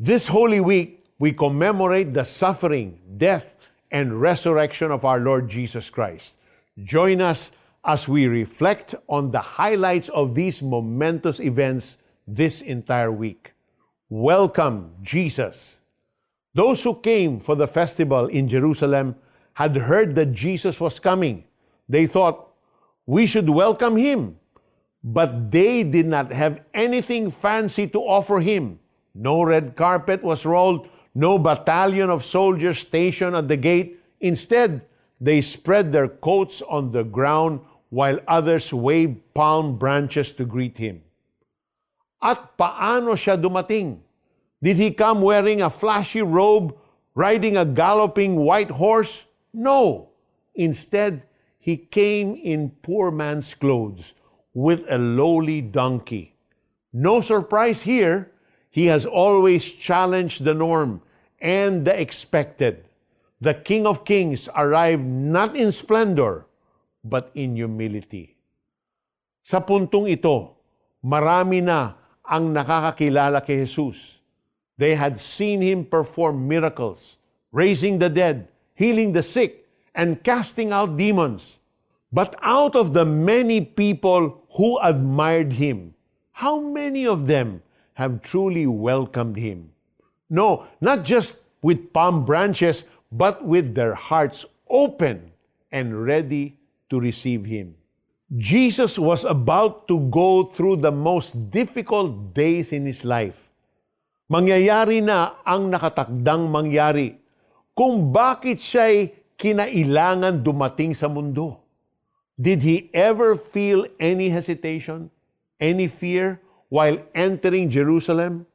This Holy Week, we commemorate the suffering, death, and resurrection of our Lord Jesus Christ. Join us as we reflect on the highlights of these momentous events this entire week. Welcome, Jesus. Those who came for the festival in Jerusalem had heard that Jesus was coming. They thought, we should welcome him. But they did not have anything fancy to offer him. No red carpet was rolled, no battalion of soldiers stationed at the gate. Instead, they spread their coats on the ground while others waved palm branches to greet him. At paano siya dumating? Did he come wearing a flashy robe, riding a galloping white horse? No. Instead, he came in poor man's clothes with a lowly donkey. No surprise here, he has always challenged the norm and the expected. The King of Kings arrived not in splendor, but in humility. Sa puntong ito, marami na ang nakakakilala kay Jesus. They had seen Him perform miracles, raising the dead, healing the sick, and casting out demons. But out of the many people who admired Him, how many of them have truly welcomed Him? No, not just with palm branches, but with their hearts open and ready to receive Him. Jesus was about to go through the most difficult days in His life. Mangyayari na ang nakatakdang mangyari kung bakit siya'y kinailangan dumating sa mundo. Did He ever feel any hesitation, any fear while entering Jerusalem?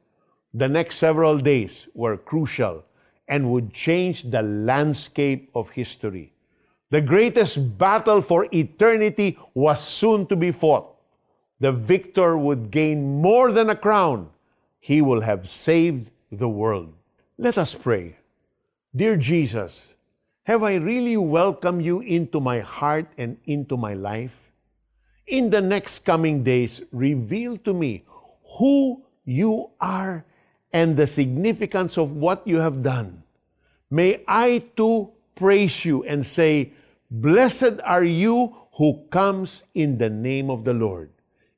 The next several days were crucial and would change the landscape of history. The greatest battle for eternity was soon to be fought. The victor would gain more than a crown. He will have saved the world. Let us pray. Dear Jesus, have I really welcomed you into my heart and into my life? In the next coming days, reveal to me who you are and the significance of what you have done. May I too praise you and say, Blessed are you who comes in the name of the Lord.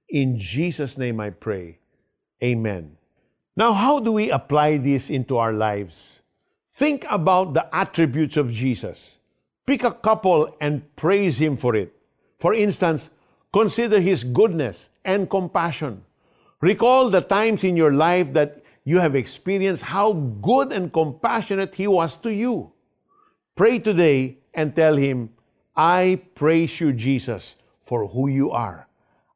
In Jesus' name I pray. Amen. Now, how do we apply this into our lives? Think about the attributes of Jesus. Pick a couple and praise Him for it. For instance, consider His goodness and compassion. Recall the times in your life that you have experienced how good and compassionate He was to you. Pray today and tell Him, I praise you, Jesus, for who you are.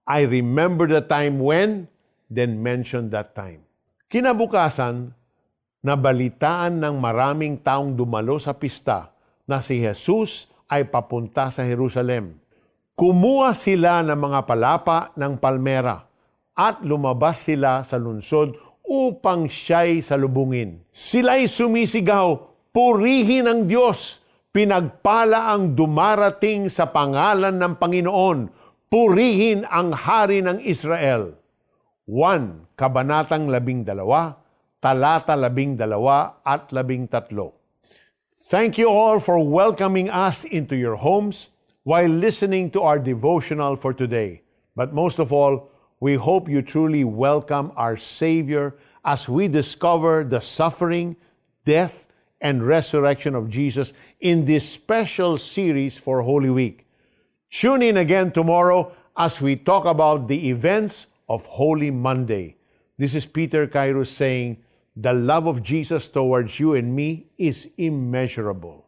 I remember the time when, then mention that time. Kinabukasan, nabalitaan ng maraming taong dumalo sa pista na si Jesus ay papunta sa Jerusalem. Kumuha sila ng mga palapa ng palmera at lumabas sila sa lungsod upang siya'y salubungin. Sila'y sumisigaw, purihin ang Diyos, pinagpala ang dumarating sa pangalan ng Panginoon, purihin ang hari ng Israel. 1. Kabanatang 12, talata 12 at 13. Thank you all for welcoming us into your homes while listening to our devotional for today. But most of all, we hope you truly welcome our Savior as we discover the suffering, death, and resurrection of Jesus in this special series for Holy Week. Tune in again tomorrow as we talk about the events of Holy Monday. This is Peter Kairos saying, The love of Jesus towards you and me is immeasurable.